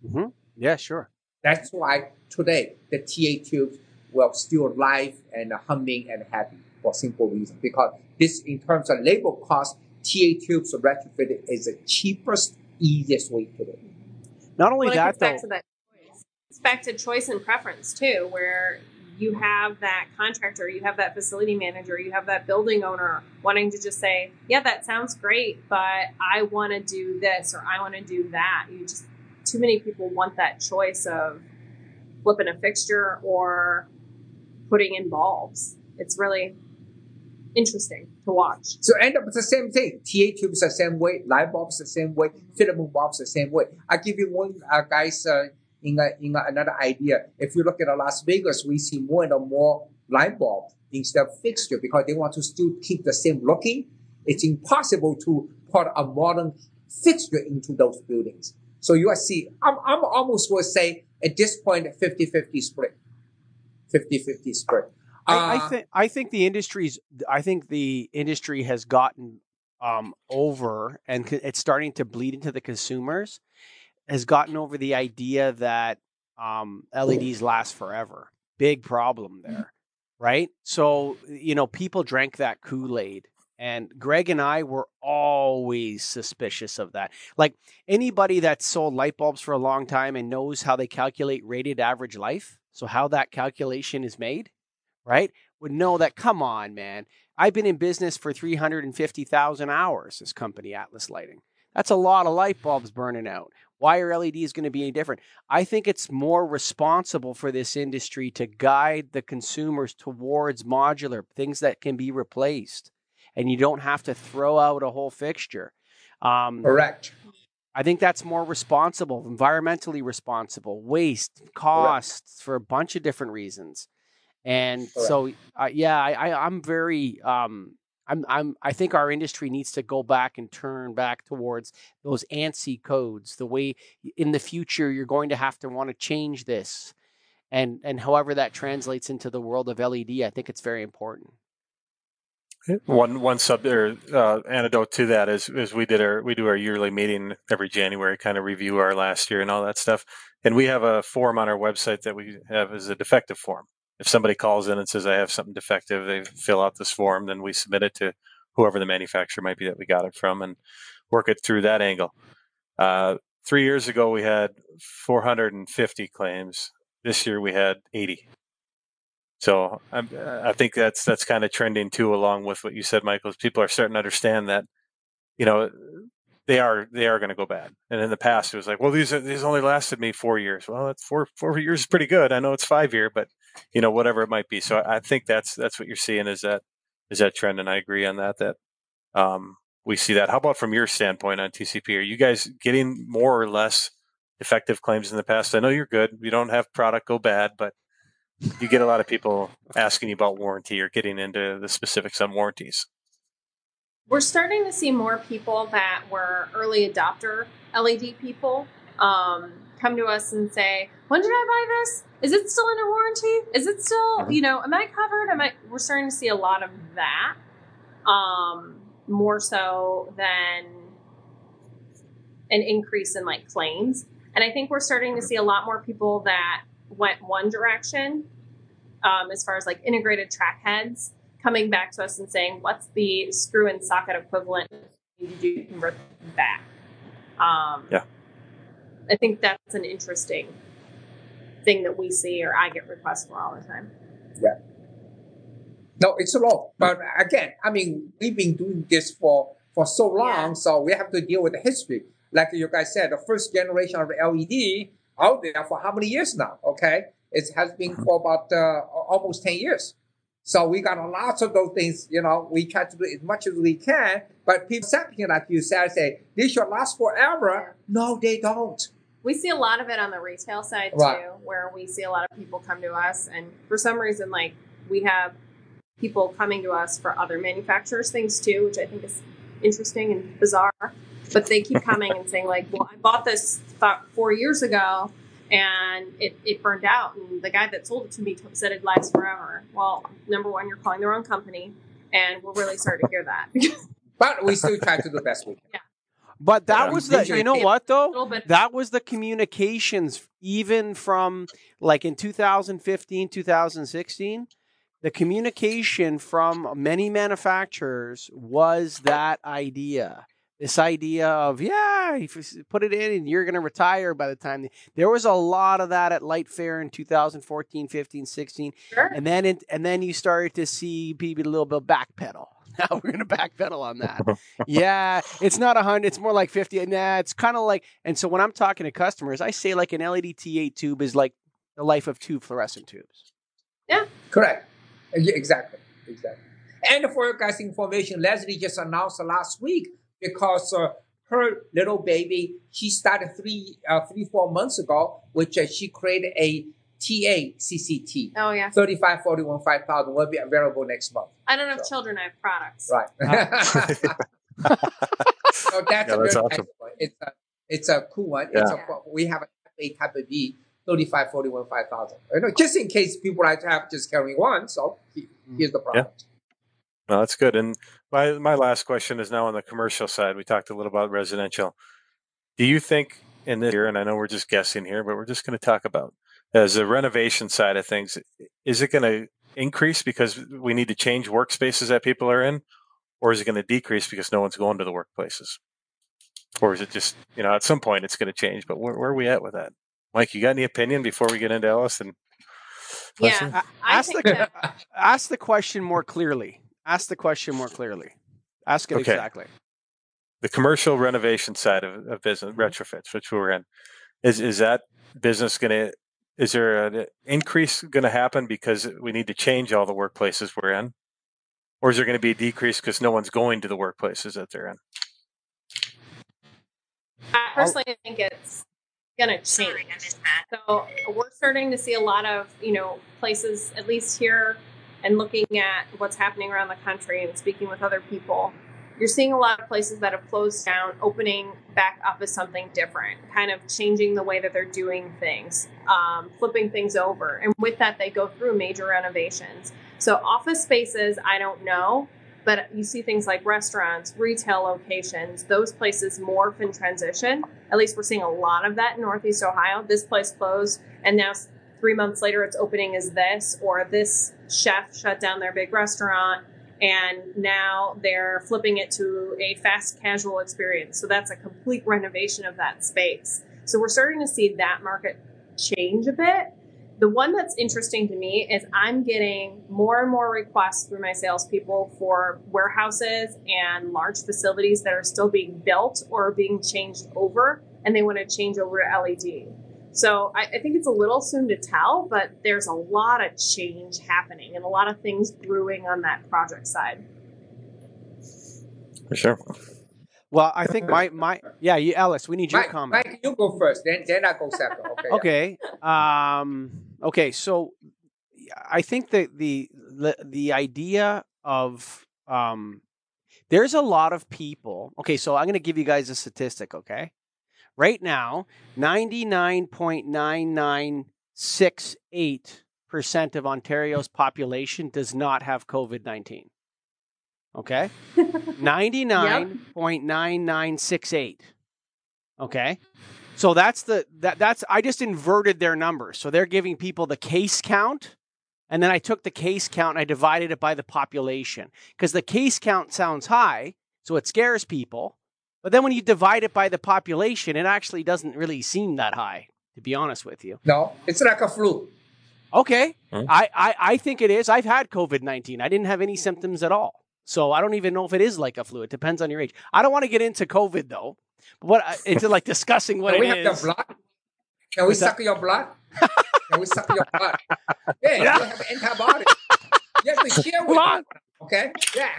Mm-hmm. Yeah, sure. That's why today the T8 tubes will still live and humming and happy for simple reason. Because this, in terms of labor cost, T8 tubes retrofitted is the cheapest, easiest way to do it. Not only Well, that, comes back though. to that choice. It's back to choice and preference too, where you have that contractor, you have that facility manager, you have that building owner wanting to just say, "Yeah, that sounds great, but I want to do this or I want to do that." You just too many people want that choice of flipping a fixture or putting in bulbs. It's really interesting to watch. So end up with the same thing. T8 tubes the same way, light bulbs the same way, filament bulbs the same way. I give you one, uh, guys, uh, in, a, in a, another idea. If you look at Las Vegas, we see more and more light bulb instead of fixture because they want to still keep the same looking. It's impossible to put a modern fixture into those buildings. So you see, I'm, I'm almost would say at this point, 50-50 split. 50-50 split. I, I Uh, think I think the industry's I think the industry has gotten um, over and it's starting to bleed into the consumers has gotten over the idea that um, LEDs last forever. Big problem there, right? So you know people drank that Kool Aid, and Greg and I were always suspicious of that. Like anybody that's sold light bulbs for a long time and knows how they calculate rated average life, so how that calculation is made right? Would know that, come on, man. I've been in business for 350,000 hours, this company, Atlas Lighting. That's a lot of light bulbs burning out. Why are LEDs going to be any different? I think it's more responsible for this industry to guide the consumers towards modular, things that can be replaced. And you don't have to throw out a whole fixture. Um, correct. I think that's more responsible, environmentally responsible, waste, costs for a bunch of different reasons. And so, uh, yeah, I, I, I'm very, um, I'm, I'm, I think our industry needs to go back and turn back towards those ANSI codes. The way in the future you're going to have to want to change this, and and however that translates into the world of LED, I think it's very important. One one sub or uh, antidote to that is is we did our we do our yearly meeting every January, kind of review our last year and all that stuff. And we have a form on our website that we have as a defective form. If somebody calls in and says I have something defective, they fill out this form, then we submit it to whoever the manufacturer might be that we got it from, and work it through that angle. Uh, three years ago, we had 450 claims. This year, we had 80. So I'm, I think that's that's kind of trending too, along with what you said, Michael. People are starting to understand that, you know, they are they are going to go bad. And in the past, it was like, well, these are, these only lasted me four years. Well, that's four four years is pretty good. I know it's five year, but you know, whatever it might be. So I think that's that's what you're seeing is that is that trend, and I agree on that. That um, we see that. How about from your standpoint on TCP? Are you guys getting more or less effective claims in the past? I know you're good. You don't have product go bad, but you get a lot of people asking you about warranty or getting into the specifics on warranties. We're starting to see more people that were early adopter LED people um, come to us and say, "When did I buy this? Is it still under warranty? Is it still, Mhm. you know, am I covered? Am I?" We're starting to see a lot of that, um, more so than an increase in like claims. And I think we're starting to see a lot more people that went one direction, um, as far as like integrated track heads coming back to us and saying, "What's the screw and socket equivalent to do to convert back?" Um, Yeah. I think that's an interesting thing that we see or I get requests for all the time. Yeah. No, it's a lot. But again, I mean, we've been doing this for for so long, Yeah. so we have to deal with the history. Like you guys said, the first generation of LED out there for how many years now? Okay, it has been for about uh, almost ten years. So we got a lots of those things. You know, we try to do as much as we can. But people accepting, like you said, say this should last forever. No, they don't. We see a lot of it on the retail side Right. too, where we see a lot of people come to us, and for some reason, like we have people coming to us for other manufacturers' things too, which I think is interesting and bizarre. But they keep coming and saying like, "Well, I bought this th- four years ago, and it, it burned out, and the guy that sold it to me said it lasts forever." Well, number one, you're calling the wrong company, and we're really sorry to hear that. But we still try to do the best we can. But that Yeah. was the, you know what though? That was the communications even from like in 2015, 2016. The communication from many manufacturers was that idea. This idea of, yeah, if you put it in and you're going to retire by the time. There was a lot of that at LightFair in 2014, 15, 16. Sure. And then it, and then you started to see people a little bit backpedal. Now we're gonna backpedal on that. yeah, it's not a hundred. It's more like fifty. Nah, it's kind of like. And so when I'm talking to customers, I say like an LED T8 tube is like the life of two fluorescent tubes. Yeah. Correct. Exactly. Exactly. And for your guys' information, Leslie just announced last week because uh, her little baby, she started three, uh, three, four months ago, which uh, she created a T8 CCT. Oh yeah. 35, 41, 5000 will be available next month. I don't have So- children. I have products. Right. so that's Yeah, a that's very awesome. nice one. It's a, it's a cool one. It's Yeah. a, we have a type of B, 35, 41, 5000. You know, just in case people like to have just carrying one. So here's the product. No, that's good. And my my last question is now on the commercial side. We talked a little about residential. Do you think in this year, and I know we're just guessing here, but we're just going to talk about as the renovation side of things, is it going to increase because we need to change workspaces that people are in, or is it going to decrease because no one's going to the workplaces? Or is it just, you know, at some point it's going to change, but where, where are we at with that? Mike, you got any opinion before we get into Ellis and Yeah. Leslie? A- I ask the that ask the question more clearly. Ask the question more clearly. Ask it Okay. exactly. the commercial renovation side of, of business mm-hmm. retrofits, which we're in, is is that business going to? Is there an increase going to happen because we need to change all the workplaces we're in, or is there going to be a decrease because no one's going to the workplaces that they're in? I personally think it's going to change. So we're starting to see a lot of, you know, places, at least here, and looking at what's happening around the country and speaking with other people. You're seeing a lot of places that have closed down, opening back up as something different, kind of changing the way that they're doing things, um, flipping things over. And with that, they go through major renovations. So, office spaces, I don't know, but you see things like restaurants, retail locations, those places morph and transition. At least we're seeing a lot of that in Northeast Ohio. This place closed, and now three months later, it's opening as this, or this chef shut down their big restaurant, and now they're flipping it to a fast casual experience. So that's a complete renovation of that space. So we're starting to see that market change a bit. The one that's interesting to me is I'm getting more and more requests through my salespeople for warehouses and large facilities that are still being built or being changed over, and they want to change over to LED. So I, I think it's a little soon to tell, but there's a lot of change happening and a lot of things brewing on that project side. For sure. Well, I think my my yeah, you, Ellis, we need your Mike, comment. Mike, you go first, then then I go second. Okay. Okay. Um, okay. So I think that the, the the idea of um, there's a lot of people. Okay, so I'm going to give you guys a statistic. Okay, right now, ninety nine point nine nine six eight percent of Ontario's population does not have COVID nineteen. Okay, ninety nine point nine nine six eight. Okay. So that's the that that's I just inverted their numbers. So they're giving people the case count and then I took the case count and I divided it by the population because the case count sounds high, so it scares people. But then when you divide it by the population, it actually doesn't really seem that high, to be honest with you. No, it's like a flu. Okay. Hmm. I, I, I think it is. I've had COVID 19. I didn't have any symptoms at all. So I don't even know if it is like a flu. It depends on your age. I don't want to get into COVID though. But what into like discussing what Can we have is. your blood? Can we What's that? suck your blood? Can we suck your blood? Yeah, Yeah. you have antibodies. You have to share with Hold Okay? Yeah.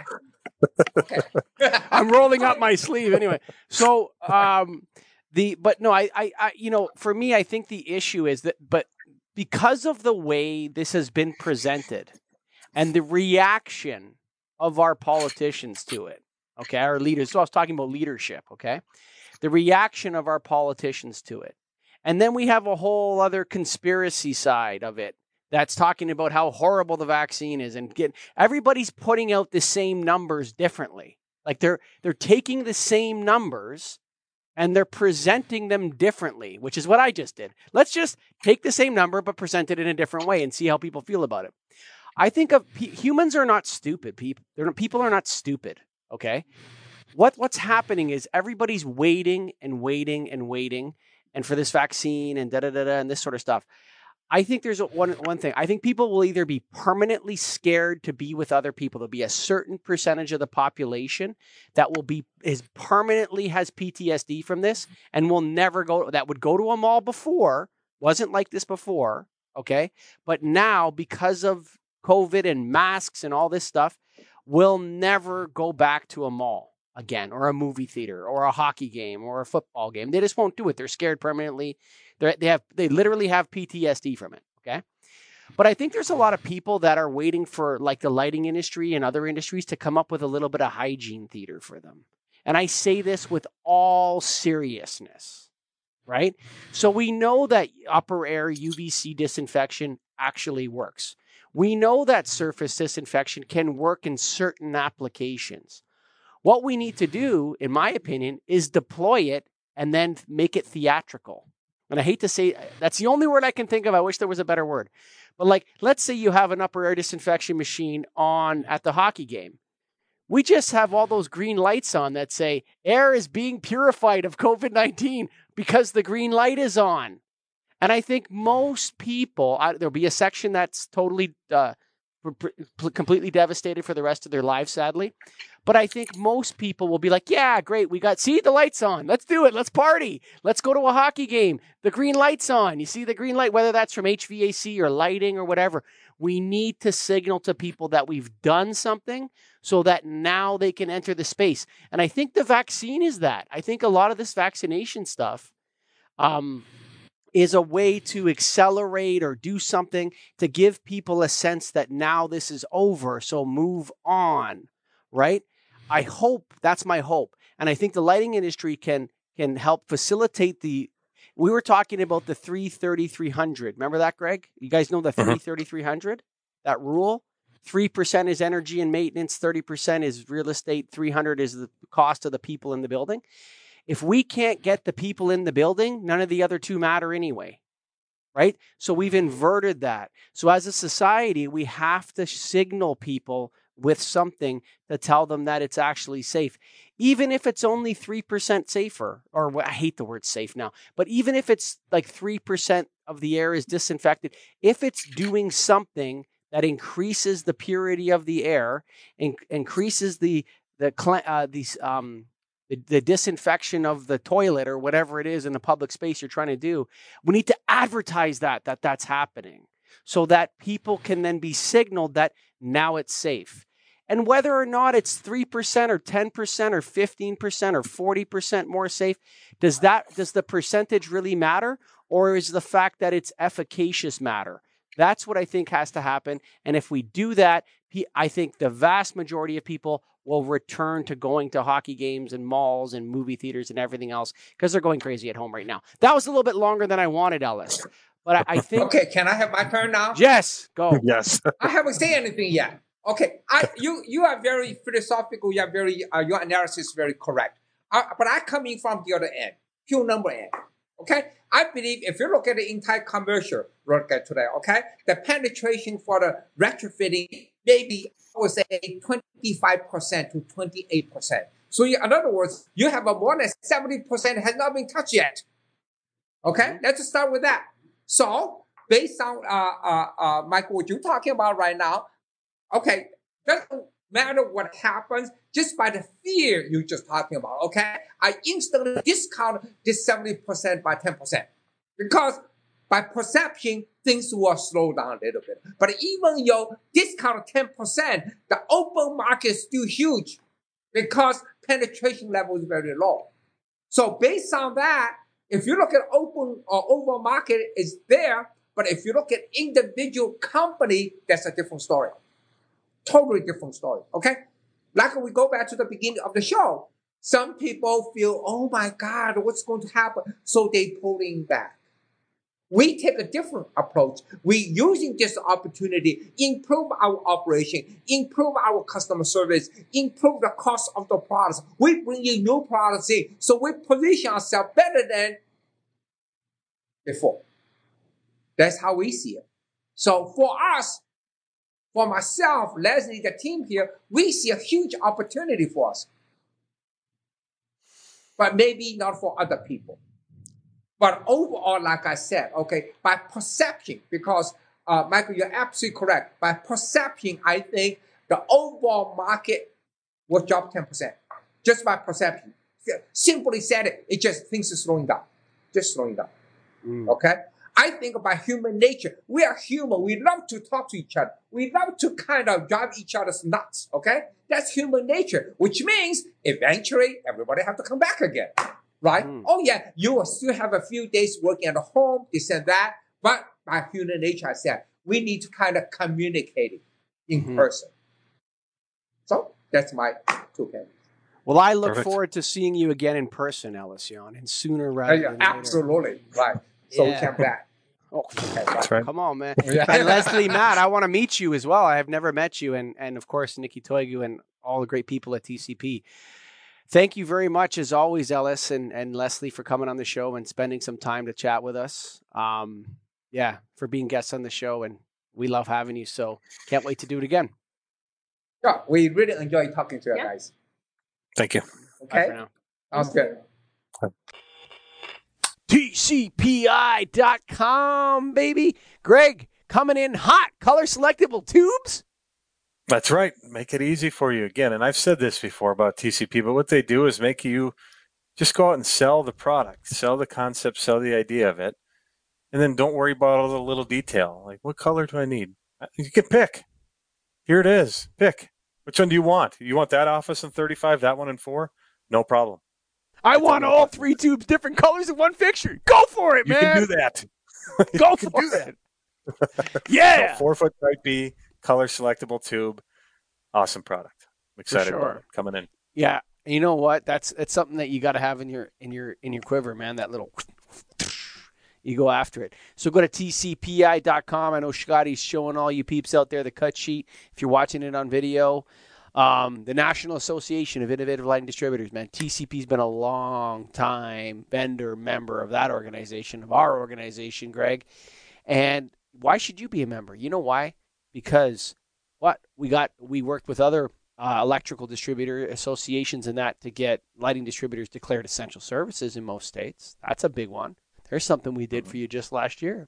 I'm rolling up my sleeve anyway. So um the but no, I, I I you know, for me I think the issue is that but because of the way this has been presented and the reaction of our politicians to it, okay, our leaders. So I was talking about leadership, okay? The reaction of our politicians to it. And then we have a whole other conspiracy side of it that's talking about how horrible the vaccine is and get everybody's putting out the same numbers differently. Like they're they're taking the same numbers and they're presenting them differently, which is what I just did. Let's just take the same number but present it in a different way and see how people feel about it. I think of humans are not stupid. People, not, people are not stupid. Okay, what what's happening is everybody's waiting and waiting and waiting, and for this vaccine and da da da da and this sort of stuff. I think there's one one thing. I think people will either be permanently scared to be with other people. There'll be a certain percentage of the population that will be is permanently has PTSD from this and will never go. That would go to a mall before wasn't like this before. Okay, but now because of COVID and masks and all this stuff, will never go back to a mall again or a movie theater or a hockey game or a football game. They just won't do it. They're scared permanently. They're, they have they literally have PTSD from it. Okay. But I think there's a lot of people that are waiting for like the lighting industry and other industries to come up with a little bit of hygiene theater for them. And I say this with all seriousness, right? So we know that upper air UVC disinfection actually works. We know that surface disinfection can work in certain applications. What we need to do, in my opinion, is deploy it and then make it theatrical. And I hate to say that's the only word I can think of. I wish there was a better word. But like, let's say you have an upper air disinfection machine on at the hockey game. We just have all those green lights on that say air is being purified of COVID 19 because the green light is on. And I think most people, I, there'll be a section that's totally, uh, completely devastated for the rest of their lives, sadly. But I think most people will be like, yeah, great. We got, see the lights on. Let's do it. Let's party. Let's go to a hockey game. The green light's on. You see the green light, whether that's from HVAC or lighting or whatever. We need to signal to people that we've done something so that now they can enter the space. And I think the vaccine is that. I think a lot of this vaccination stuff um, is a way to accelerate or do something to give people a sense that now this is over. So move on, right? I hope that's my hope. And I think the lighting industry can can help facilitate the we were talking about the 33300. Remember that, Greg? You guys know the Mhm. 33300? That rule? 3% is energy and maintenance, 30% is real estate, 300 is the cost of the people in the building. If we can't get the people in the building, none of the other two matter anyway. Right? So we've inverted that. So as a society, we have to signal people with something to tell them that it's actually safe. Even if it's only 3% safer, or I hate the word safe now, but even if it's like 3% of the air is disinfected, if it's doing something that increases the purity of the air, in- increases the the uh, these um the, the disinfection of the toilet or whatever it is in the public space you're trying to do, we need to advertise that that that's happening so that people can then be signaled that now it's safe. And whether or not it's 3% or 10% or 15% or 40% more safe, does that does the percentage really matter or is the fact that it's efficacious matter? That's what I think has to happen. And if we do that, I think the vast majority of people will return to going to hockey games and malls and movie theaters and everything else because they're going crazy at home right now. That was a little bit longer than I wanted, Ellis. But I, I think, Okay, can I have my turn now? yes, go. Yes. I haven't said anything yet. Okay, I you you are very philosophical. You are very uh, your analysis is very correct. Uh, but I coming from the other end, pure number end. Okay, I believe if you look at the entire commercial, at today. Okay, the penetration for the retrofitting maybe I would say twenty five percent to twenty eight percent. So in other words, you have a more than 70% has not been touched yet. Okay, Mm-hmm. let's start with that. So based on uh, uh, uh, Michael, what you're talking about right now, okay, matter what happens, just by the fear you're just talking about. Okay, I instantly discount this 70% by 10% because by perception, things will slow down a little bit. But even your discount 10%, the open market is still huge because penetration level is very low. So based on that, if you look at open uh, or overall market is there, but if you look at individual company, that's a different story. Totally different story. Okay. Like we go back to the beginning of the show. Some people feel, oh my God, what's going to happen? So they pulling back. We take a different approach. We using this opportunity, improve our operation, improve our customer service, improve the cost of the products. We bring in new products in. So we position ourselves better than before. That's how we see it. So for us, for myself, Leslie, the team here, we see a huge opportunity for us. But maybe not for other people. But overall, like I said, okay, by perception, because uh, Michael, you're absolutely correct. By perception, I think the overall market will drop 10%. Just by perception. Simply said it, it just things are slowing down. Just slowing down. Mm. Okay? I think about human nature, we are human. We love to talk to each other. We love to kind of drive each other's nuts. Okay? That's human nature, which means eventually everybody have to come back again. Right? Mm. Oh yeah, you will still have a few days working at home, this and that. But by human nature, I said, we need to kind of communicate it in Mhm. person. So that's my two cents. Well, I look Perfect. forward to seeing you again in person, Ellis Yan, and sooner Uh, rather yeah, than later. absolutely. Right. So we Yeah. can back. Oh, That's right. come on, man. Yeah. and Leslie, Matt, I want to meet you as well. I have never met you, and and of course Nikki Toigu and all the great people at TCP. Thank you very much, as always, Ellis and and Leslie, for coming on the show and spending some time to chat with us. Um, yeah, for being guests on the show, and we love having you. So can't wait to do it again. Yeah, we really enjoy talking to you Yeah. guys. Thank you. Okay. for. Sounds good. TCPI.com, baby. Greg coming in hot, color selectable tubes. That's right. Make it easy for you again. And I've said this before about TCP, but what they do is make you just go out and sell the product, sell the concept, sell the idea of it, and then don't worry about all the little detail. Like, what color do I need? Uh, you can pick. Here it is. Pick. Which one do you want? You want that office in 35, that one in 4? No problem. I That's want all three tubes, different colors in one fixture. Go for it, You man. can do that. Go You for do that. it. yeah. So four foot type B, color selectable tube. Awesome product. I'm excited sure. about it coming in. Yeah, you know what? That's it's something that you got to have in your in your in your quiver, man. That little you go after it. So go to tcpi.com. I know Scotty's showing all you peeps out there the cut sheet. If you're watching it on video, um, the National Association of Innovative Lighting Distributors, man, TCP's been a long time vendor member of that organization, of our organization, Greg. And why should you be a member? You know why? Because what we got, we worked with other uh, electrical distributor associations and that to get lighting distributors declared essential services in most states. That's a big one. There's something we did for you just last year.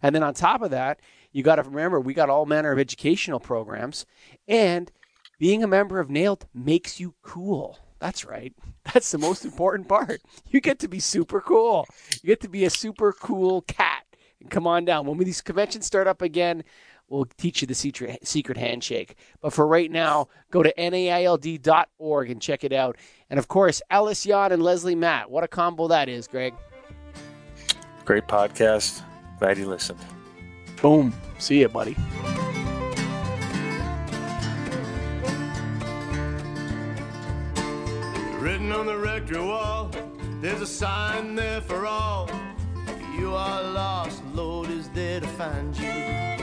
And then on top of that, you got to remember we got all manner of educational programs and being a member of NAILD makes you cool. That's right. That's the most important part. You get to be super cool. You get to be a super cool cat. And come on down. When these conventions start up again, we'll teach you the secret, secret handshake. But for right now, go to naild.org and check it out. And of course, Ellis Yan and Leslie Matt. What a combo that is, Greg. Great podcast. Glad you listened. Boom. See ya, buddy. Written on the rectory wall, there's a sign there for all. You are lost, the Lord is there to find you.